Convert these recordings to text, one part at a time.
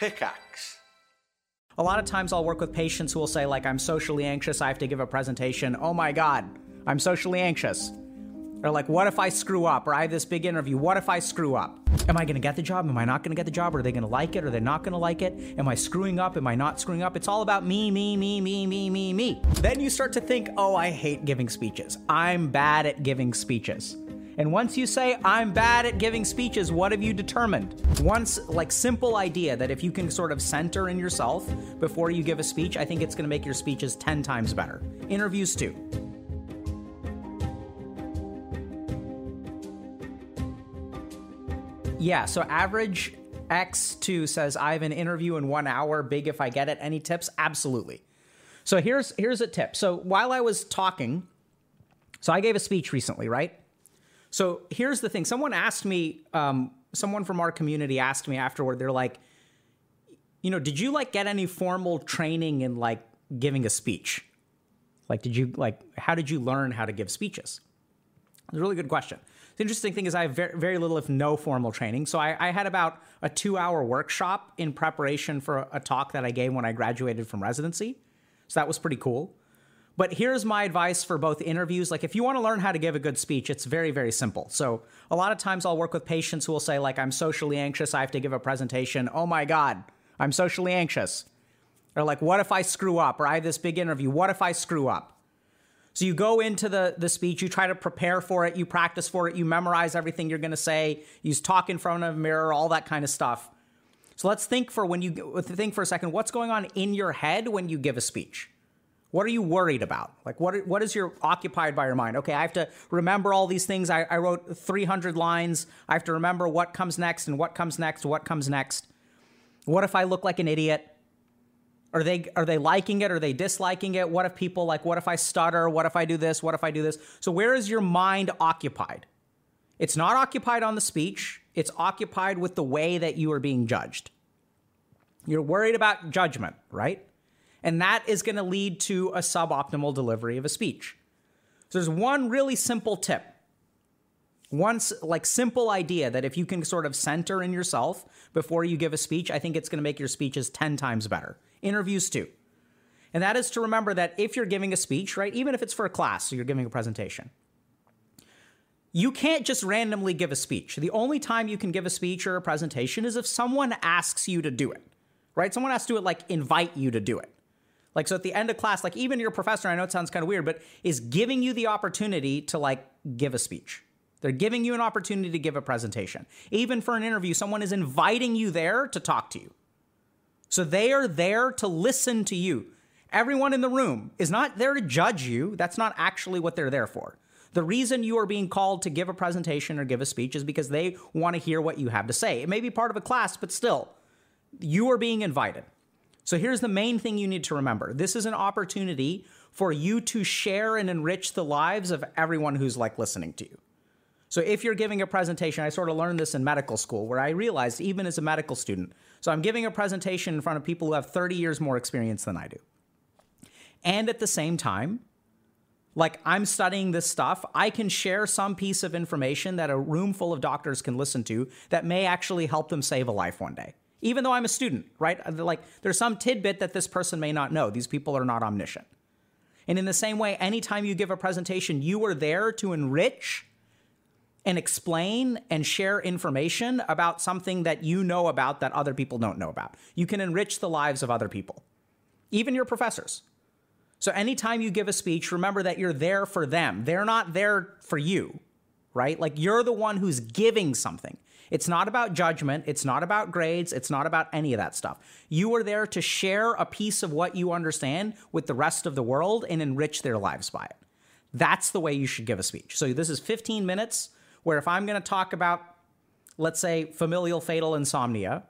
Pickaxe. A lot of times I'll work with patients who will say, like, I'm socially anxious, I have to give a presentation. Oh my God, I'm socially anxious. Or like, what if I screw up? Or I have this big interview. What if I screw up? Am I going to get the job? Am I not going to get the job? Are they going to like it? Are they not going to like it? Am I screwing up? Am I not screwing up? It's all about me, me, me, me, me, me, me. Then you start to think, oh, I hate giving speeches. I'm bad at giving speeches. And once you say, I'm bad at giving speeches, what have you determined? Once, like, simple idea that if you can sort of center in yourself before you give a speech, I think it's to make your speeches 10 times better. Interviews, too. Yeah, so average X2 says I have an interview in 1 hour, big if I get it. Any tips? Absolutely. So here's here's a tip. So while I was talking, so I gave a speech recently, right? So here's the thing. Someone asked me um, someone from our community asked me afterward they're like you know, did you like get any formal training in like giving a speech? Like did you like how did you learn how to give speeches? It's a really good question. The interesting thing is I have very, very little, if no, formal training. So I, I had about a two-hour workshop in preparation for a, a talk that I gave when I graduated from residency. So that was pretty cool. But here's my advice for both interviews. Like, if you want to learn how to give a good speech, it's very, very simple. So, a lot of times I'll work with patients who will say, like, I'm socially anxious. I have to give a presentation. Oh my God, I'm socially anxious. Or, like, what if I screw up? Or I have this big interview. What if I screw up? So you go into the, the speech, you try to prepare for it, you practice for it, you memorize everything you're going to say, you talk in front of a mirror, all that kind of stuff. So let's think for when you think for a second, what's going on in your head when you give a speech? What are you worried about? Like what what is your occupied by your mind? Okay, I have to remember all these things. I, I wrote 300 lines. I have to remember what comes next and what comes next, what comes next. What if I look like an idiot? Are they are they liking it? Are they disliking it? What if people like what if I stutter? What if I do this? What if I do this? So where is your mind occupied? It's not occupied on the speech. It's occupied with the way that you are being judged. You're worried about judgment, right? And that is going to lead to a suboptimal delivery of a speech. So there's one really simple tip. One like simple idea that if you can sort of center in yourself before you give a speech, I think it's going to make your speeches 10 times better interviews too. And that is to remember that if you're giving a speech, right, even if it's for a class, so you're giving a presentation, you can't just randomly give a speech. The only time you can give a speech or a presentation is if someone asks you to do it, right? Someone has to do it, like invite you to do it. Like, so at the end of class, like even your professor, I know it sounds kind of weird, but is giving you the opportunity to like give a speech. They're giving you an opportunity to give a presentation. Even for an interview, someone is inviting you there to talk to you. So they are there to listen to you. Everyone in the room is not there to judge you. That's not actually what they're there for. The reason you are being called to give a presentation or give a speech is because they want to hear what you have to say. It may be part of a class, but still, you are being invited. So here's the main thing you need to remember this is an opportunity for you to share and enrich the lives of everyone who's like listening to you. So if you're giving a presentation, I sort of learned this in medical school where I realized, even as a medical student, so I'm giving a presentation in front of people who have 30 years more experience than I do. And at the same time, like I'm studying this stuff, I can share some piece of information that a room full of doctors can listen to that may actually help them save a life one day. Even though I'm a student, right? Uh, like there's some tidbit that this person may not know. These people are not omniscient. And in the same way, anytime you give a presentation, you are there to enrich and explain and share information about something that you know about that other people don't know about. You can enrich the lives of other people, even your professors. So anytime you give a speech, remember that you're there for them. They're not there for you, right? Like you're the one who's giving something. It's not about judgment. It's not about grades. It's not about any of that stuff. You are there to share a piece of what you understand with the rest of the world and enrich their lives by it. That's the way you should give a speech. So this is 15 minutes where if I'm going to talk about, let's say, familial fatal insomnia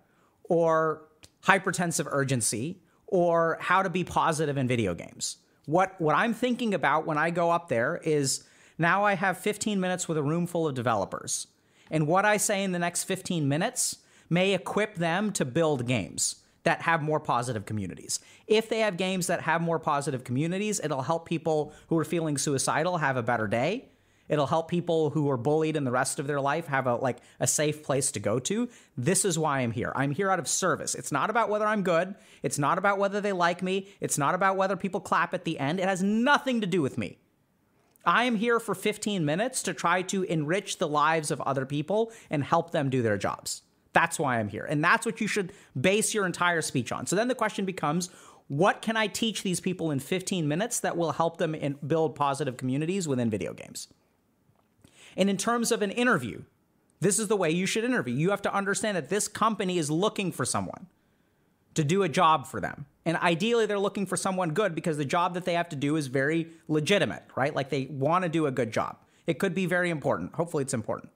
or hypertensive urgency or how to be positive in video games, what, what I'm thinking about when I go up there is now I have 15 minutes with a room full of developers. And what I say in the next 15 minutes may equip them to build games that have more positive communities. If they have games that have more positive communities, it'll help people who are feeling suicidal have a better day. It'll help people who are bullied in the rest of their life have a like a safe place to go to. This is why I'm here. I'm here out of service. It's not about whether I'm good. It's not about whether they like me. It's not about whether people clap at the end. It has nothing to do with me. I am here for 15 minutes to try to enrich the lives of other people and help them do their jobs. That's why I'm here. And that's what you should base your entire speech on. So then the question becomes what can I teach these people in 15 minutes that will help them build positive communities within video games? And in terms of an interview, this is the way you should interview. You have to understand that this company is looking for someone to do a job for them. And ideally, they're looking for someone good because the job that they have to do is very legitimate, right? Like they want to do a good job. It could be very important. Hopefully, it's important.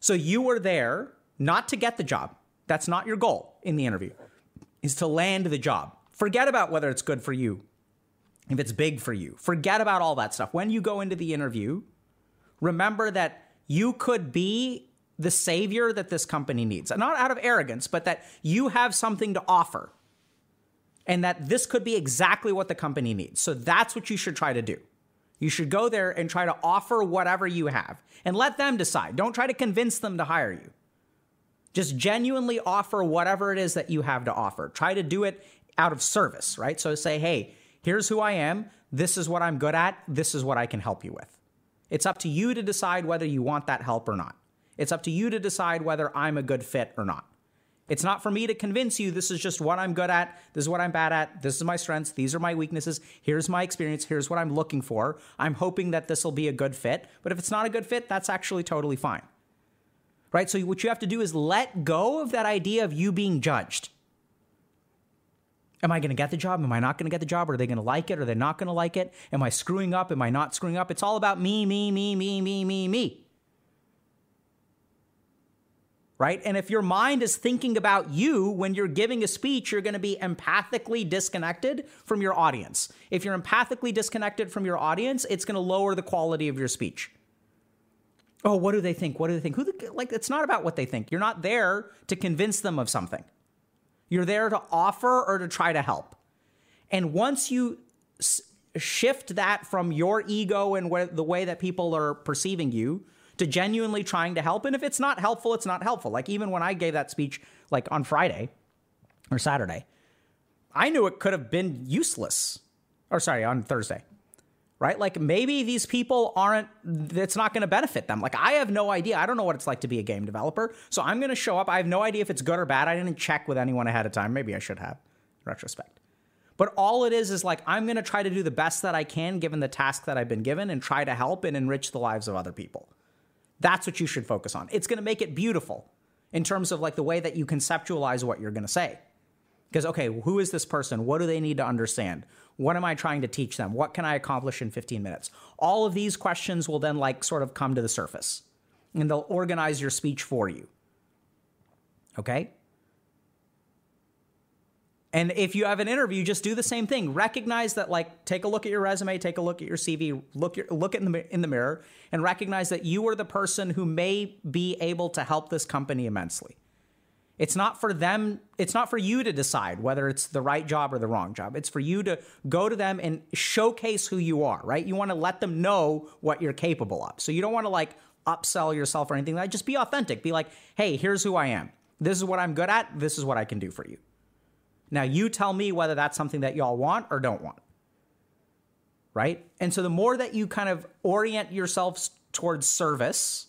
So you were there not to get the job. That's not your goal in the interview, is to land the job. Forget about whether it's good for you, if it's big for you. Forget about all that stuff. When you go into the interview, remember that you could be the savior that this company needs. Not out of arrogance, but that you have something to offer and that this could be exactly what the company needs. So that's what you should try to do. You should go there and try to offer whatever you have and let them decide. Don't try to convince them to hire you. Just genuinely offer whatever it is that you have to offer. Try to do it out of service, right? So say, hey, here's who I am. This is what I'm good at. This is what I can help you with. It's up to you to decide whether you want that help or not. It's up to you to decide whether I'm a good fit or not. It's not for me to convince you this is just what I'm good at, this is what I'm bad at, this is my strengths, these are my weaknesses, here's my experience, here's what I'm looking for. I'm hoping that this will be a good fit, but if it's not a good fit, that's actually totally fine. Right? So what you have to do is let go of that idea of you being judged. Am I going to get the job? Am I not going to get the job? Are they going to like it? Are they not going to like it? Am I screwing up? Am I not screwing up? It's all about me, me, me, me, me, me, me. Right? And if your mind is thinking about you when you're giving a speech, you're going to be empathically disconnected from your audience. If you're empathically disconnected from your audience, it's going to lower the quality of your speech. Oh, what do they think? What do they think? Who the, like it's not about what they think. You're not there to convince them of something. You're there to offer or to try to help. And once you s- shift that from your ego and where, the way that people are perceiving you to genuinely trying to help, and if it's not helpful, it's not helpful. Like even when I gave that speech, like on Friday or Saturday, I knew it could have been useless. Or sorry, on Thursday right? Like maybe these people aren't, it's not going to benefit them. Like I have no idea. I don't know what it's like to be a game developer. So I'm going to show up. I have no idea if it's good or bad. I didn't check with anyone ahead of time. Maybe I should have, retrospect. But all it is is like I'm going to try to do the best that I can given the task that I've been given and try to help and enrich the lives of other people. That's what you should focus on. It's going to make it beautiful in terms of like the way that you conceptualize what you're going to say. Because, okay, who is this person? What do they need to understand? What am I trying to teach them? What can I accomplish in 15 minutes? All of these questions will then, like, sort of come to the surface and they'll organize your speech for you. Okay? And if you have an interview, just do the same thing. Recognize that, like, take a look at your resume, take a look at your CV, look your, look in the in the mirror, and recognize that you are the person who may be able to help this company immensely. It's not for them, it's not for you to decide whether it's the right job or the wrong job. It's for you to go to them and showcase who you are, right? You want to let them know what you're capable of. So you don't want to like upsell yourself or anything like that. Just be authentic. Be like, hey, here's who I am. This is what I'm good at. This is what I can do for you. Now you tell me whether that's something that y'all want or don't want. Right? And so the more that you kind of orient yourselves towards service,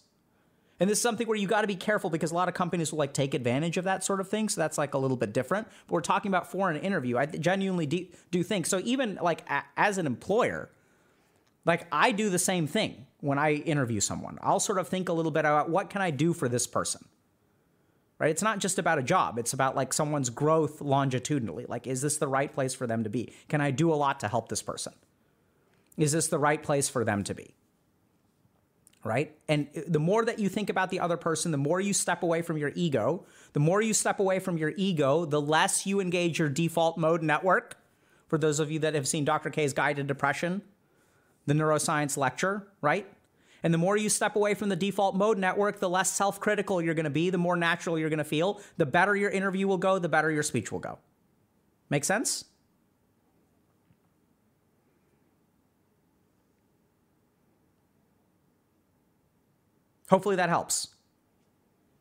and this is something where you got to be careful because a lot of companies will like take advantage of that sort of thing. So that's like a little bit different. But we're talking about for an interview. I genuinely do, do think so. Even like a, as an employer, like I do the same thing when I interview someone. I'll sort of think a little bit about what can I do for this person. Right? It's not just about a job. It's about like someone's growth longitudinally. Like, is this the right place for them to be? Can I do a lot to help this person? Is this the right place for them to be? right? And the more that you think about the other person, the more you step away from your ego. The more you step away from your ego, the less you engage your default mode network. For those of you that have seen Dr. K's Guide to Depression, the neuroscience lecture, right? And the more you step away from the default mode network, the less self critical you're gonna be, the more natural you're gonna feel, the better your interview will go, the better your speech will go. Make sense? Hopefully that helps.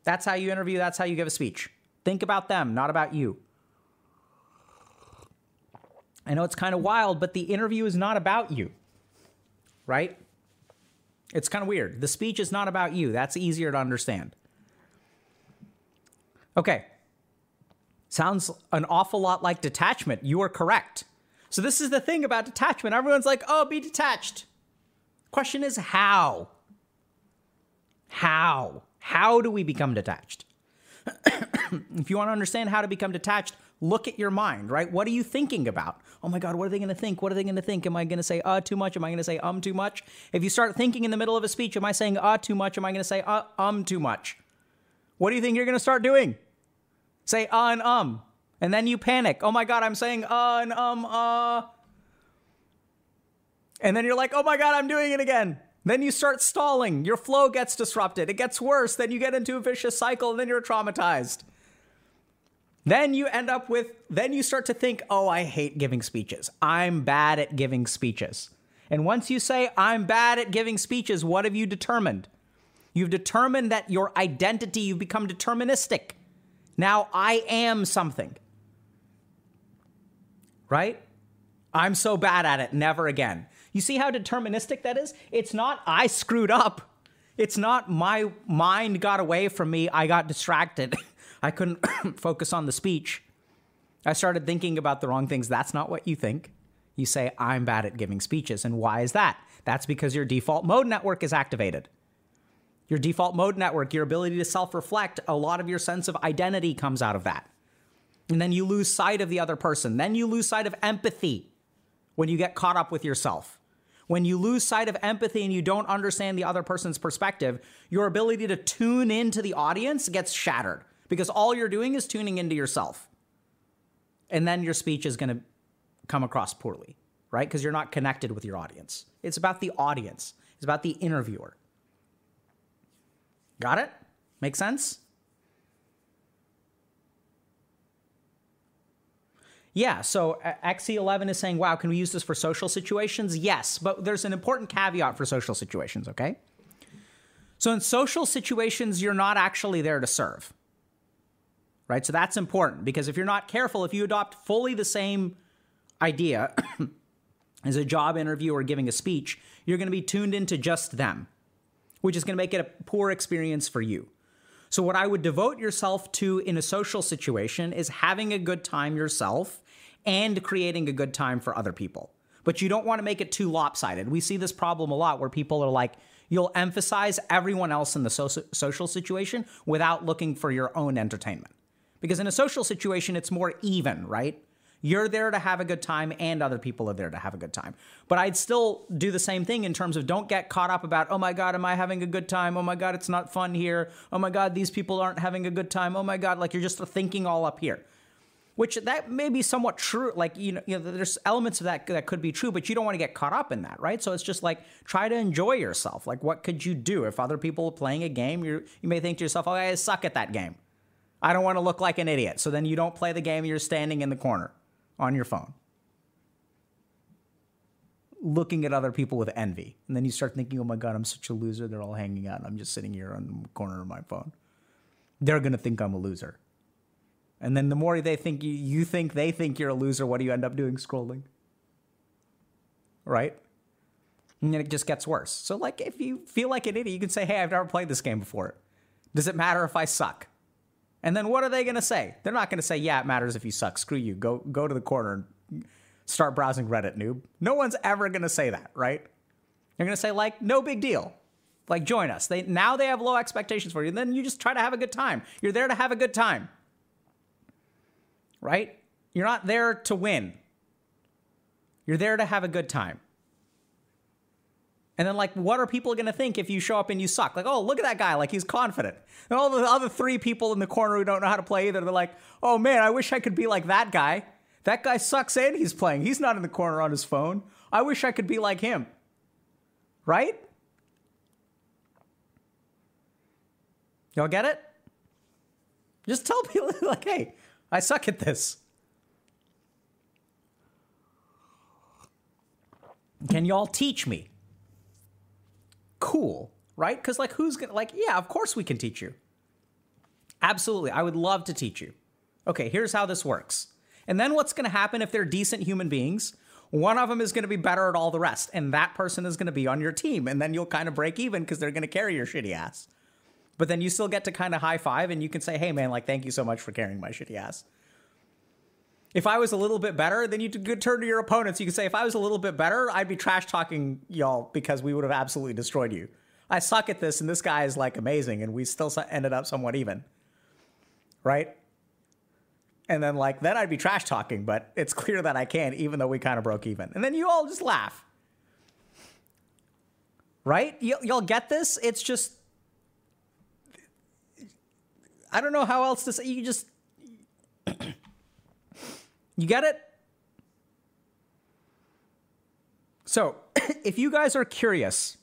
That's how you interview, that's how you give a speech. Think about them, not about you. I know it's kind of wild, but the interview is not about you, right? It's kind of weird. The speech is not about you. That's easier to understand. Okay. Sounds an awful lot like detachment. You are correct. So, this is the thing about detachment. Everyone's like, oh, be detached. Question is, how? How? How do we become detached? if you want to understand how to become detached, look at your mind, right? What are you thinking about? Oh my God, what are they going to think? What are they going to think? Am I going to say uh too much? Am I going to say um too much? If you start thinking in the middle of a speech, am I saying uh too much? Am I going to say uh um too much? What do you think you're going to start doing? Say uh and um. And then you panic. Oh my God, I'm saying uh and um, uh. And then you're like, oh my God, I'm doing it again. Then you start stalling. Your flow gets disrupted. It gets worse. Then you get into a vicious cycle and then you're traumatized. Then you end up with, then you start to think, oh, I hate giving speeches. I'm bad at giving speeches. And once you say, I'm bad at giving speeches, what have you determined? You've determined that your identity, you've become deterministic. Now I am something. Right? I'm so bad at it, never again. You see how deterministic that is? It's not I screwed up. It's not my mind got away from me, I got distracted. I couldn't focus on the speech. I started thinking about the wrong things. That's not what you think. You say, I'm bad at giving speeches. And why is that? That's because your default mode network is activated. Your default mode network, your ability to self reflect, a lot of your sense of identity comes out of that. And then you lose sight of the other person. Then you lose sight of empathy when you get caught up with yourself. When you lose sight of empathy and you don't understand the other person's perspective, your ability to tune into the audience gets shattered because all you're doing is tuning into yourself. And then your speech is going to come across poorly, right? Because you're not connected with your audience. It's about the audience, it's about the interviewer. Got it? Make sense? Yeah, so uh, XC11 is saying, wow, can we use this for social situations? Yes, but there's an important caveat for social situations, okay? So in social situations, you're not actually there to serve right? So that's important because if you're not careful, if you adopt fully the same idea as a job interview or giving a speech, you're going to be tuned into just them, which is going to make it a poor experience for you. So, what I would devote yourself to in a social situation is having a good time yourself and creating a good time for other people. But you don't want to make it too lopsided. We see this problem a lot where people are like, you'll emphasize everyone else in the so- social situation without looking for your own entertainment. Because in a social situation, it's more even, right? You're there to have a good time, and other people are there to have a good time. But I'd still do the same thing in terms of don't get caught up about, oh my God, am I having a good time? Oh my God, it's not fun here. Oh my God, these people aren't having a good time. Oh my God, like you're just thinking all up here. Which that may be somewhat true. Like, you know, you know, there's elements of that that could be true, but you don't want to get caught up in that, right? So it's just like try to enjoy yourself. Like, what could you do? If other people are playing a game, you you may think to yourself, oh, I suck at that game. I don't want to look like an idiot. So then you don't play the game, you're standing in the corner on your phone, looking at other people with envy. And then you start thinking, oh my God, I'm such a loser. They're all hanging out. I'm just sitting here on the corner of my phone. They're going to think I'm a loser. And then the more they think you, you think they think you're a loser, what do you end up doing? Scrolling. Right? And then it just gets worse. So, like, if you feel like an idiot, you can say, hey, I've never played this game before. Does it matter if I suck? And then what are they going to say? They're not going to say, "Yeah, it matters if you suck. Screw you. Go go to the corner and start browsing Reddit, noob." No one's ever going to say that, right? They're going to say like, "No big deal." Like join us. They now they have low expectations for you. And then you just try to have a good time. You're there to have a good time. Right? You're not there to win. You're there to have a good time. And then, like, what are people going to think if you show up and you suck? Like, oh, look at that guy. Like, he's confident. And all the other three people in the corner who don't know how to play either, they're like, oh man, I wish I could be like that guy. That guy sucks and he's playing. He's not in the corner on his phone. I wish I could be like him. Right? Y'all get it? Just tell people, like, hey, I suck at this. Can y'all teach me? Cool. right? Because like who's gonna like, yeah, of course we can teach you. Absolutely. I would love to teach you. Okay, here's how this works. And then what's gonna happen if they're decent human beings? One of them is gonna be better at all the rest, and that person is gonna be on your team, and then you'll kind of break even because they're gonna carry your shitty ass. But then you still get to kind of high five and you can say, hey man, like thank you so much for carrying my shitty ass. If I was a little bit better, then you could turn to your opponents. You could say, if I was a little bit better, I'd be trash talking y'all because we would have absolutely destroyed you. I suck at this, and this guy is like amazing, and we still ended up somewhat even. Right? And then, like, then I'd be trash talking, but it's clear that I can't, even though we kind of broke even. And then you all just laugh. Right? Y- y'all get this? It's just. I don't know how else to say. You just. You get it? So, if you guys are curious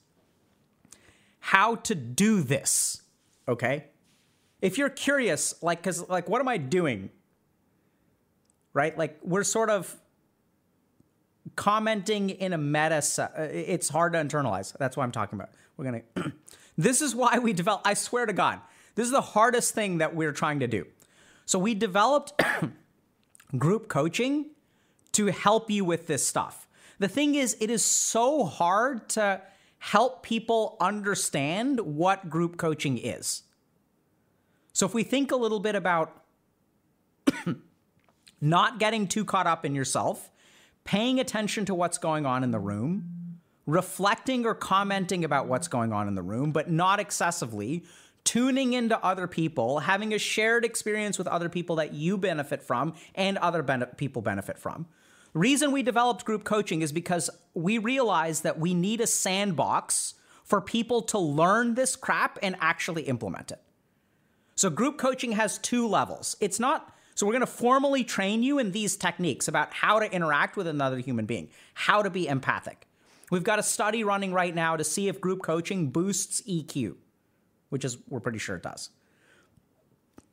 how to do this, okay? If you're curious, like, cause, like, what am I doing? Right? Like, we're sort of commenting in a meta. It's hard to internalize. That's what I'm talking about. We're gonna. this is why we develop. I swear to God, this is the hardest thing that we're trying to do. So we developed group coaching to help you with this stuff. The thing is, it is so hard to help people understand what group coaching is. So, if we think a little bit about not getting too caught up in yourself, paying attention to what's going on in the room, reflecting or commenting about what's going on in the room, but not excessively, tuning into other people, having a shared experience with other people that you benefit from and other ben- people benefit from. The reason we developed group coaching is because we realized that we need a sandbox for people to learn this crap and actually implement it. So, group coaching has two levels. It's not so, we're gonna formally train you in these techniques about how to interact with another human being, how to be empathic. We've got a study running right now to see if group coaching boosts EQ which is we're pretty sure it does.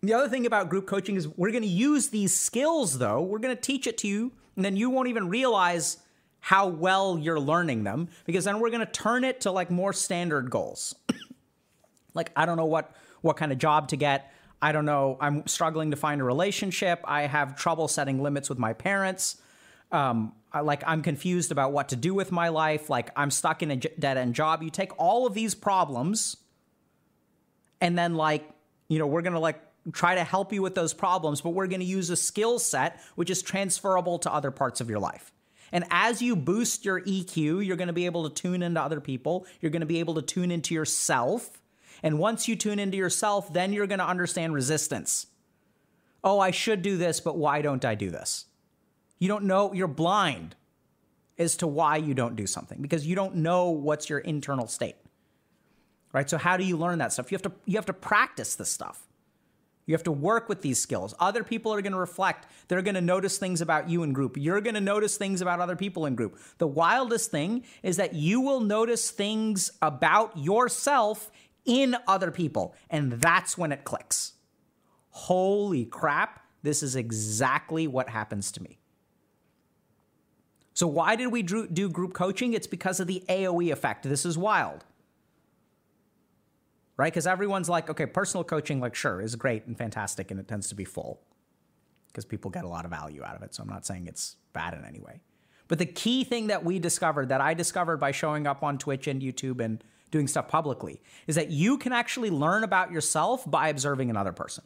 The other thing about group coaching is we're going to use these skills though. We're going to teach it to you and then you won't even realize how well you're learning them because then we're going to turn it to like more standard goals. like I don't know what what kind of job to get. I don't know. I'm struggling to find a relationship. I have trouble setting limits with my parents. Um, I, like I'm confused about what to do with my life. Like I'm stuck in a dead end job. You take all of these problems and then like you know we're gonna like try to help you with those problems but we're gonna use a skill set which is transferable to other parts of your life. And as you boost your eq you're gonna be able to tune into other people. You're gonna be able to tune into yourself. And once you tune into yourself then you're gonna understand resistance. Oh i should do this but why don't i do this? You don't know you're blind as to why you don't do something because you don't know what's your internal state right? So how do you learn that stuff? You have to you have to practice this stuff. You have to work with these skills. Other people are going to reflect. They're going to notice things about you in group. You're going to notice things about other people in group. The wildest thing is that you will notice things about yourself in other people, and that's when it clicks. Holy crap, this is exactly what happens to me. So, why did we do group coaching? It's because of the AoE effect. This is wild right? Because everyone's like, okay, personal coaching, like, sure, is great and fantastic, and it tends to be full because people get a lot of value out of it. So I'm not saying it's bad in any way. But the key thing that we discovered, that I discovered by showing up on Twitch and YouTube and doing stuff publicly, is that you can actually learn about yourself by observing another person.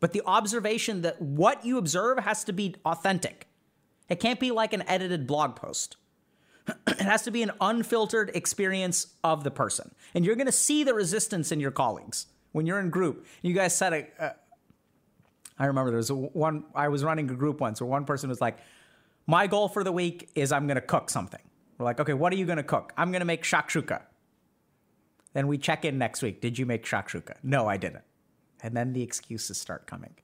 But the observation that what you observe has to be authentic. It can't be like an edited blog post. it has to be an unfiltered experience of the person. And you're going to see the resistance in your colleagues when you're in group. You guys said it. Uh, I remember there was a one, I was running a group once where one person was like, My goal for the week is I'm going to cook something. We're like, Okay, what are you going to cook? I'm going to make shakshuka. Then we check in next week. Did you make shakshuka? No, I didn't. And then the excuses start coming.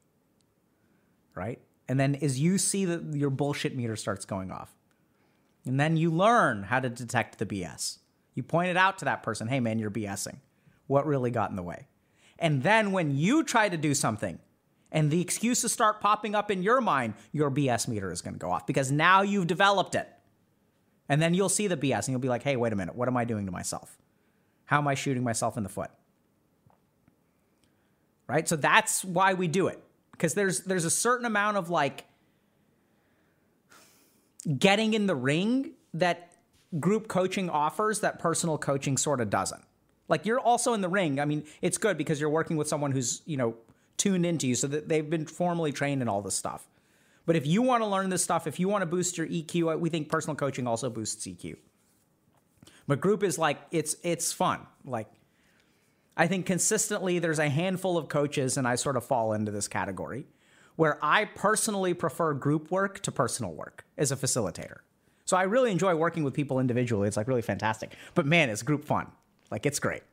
Right? And then as you see that your bullshit meter starts going off, and then you learn how to detect the BS. You point it out to that person hey, man, you're BSing. What really got in the way? And then when you try to do something and the excuses start popping up in your mind, your BS meter is going to go off because now you've developed it. And then you'll see the BS and you'll be like, hey, wait a minute, what am I doing to myself? How am I shooting myself in the foot? Right? So that's why we do it. Because there's there's a certain amount of like getting in the ring that group coaching offers that personal coaching sort of doesn't. Like you're also in the ring. I mean, it's good because you're working with someone who's, you know, tuned into you so that they've been formally trained in all this stuff. But if you want to learn this stuff, if you want to boost your EQ, uh, we think personal coaching also boosts EQ. But group is like it's it's fun. Like I think consistently there's a handful of coaches and I sort of fall into this category where I personally prefer group work to personal work as a facilitator. So I really enjoy working with people individually. It's like really fantastic. But man, it's group fun. Like it's great.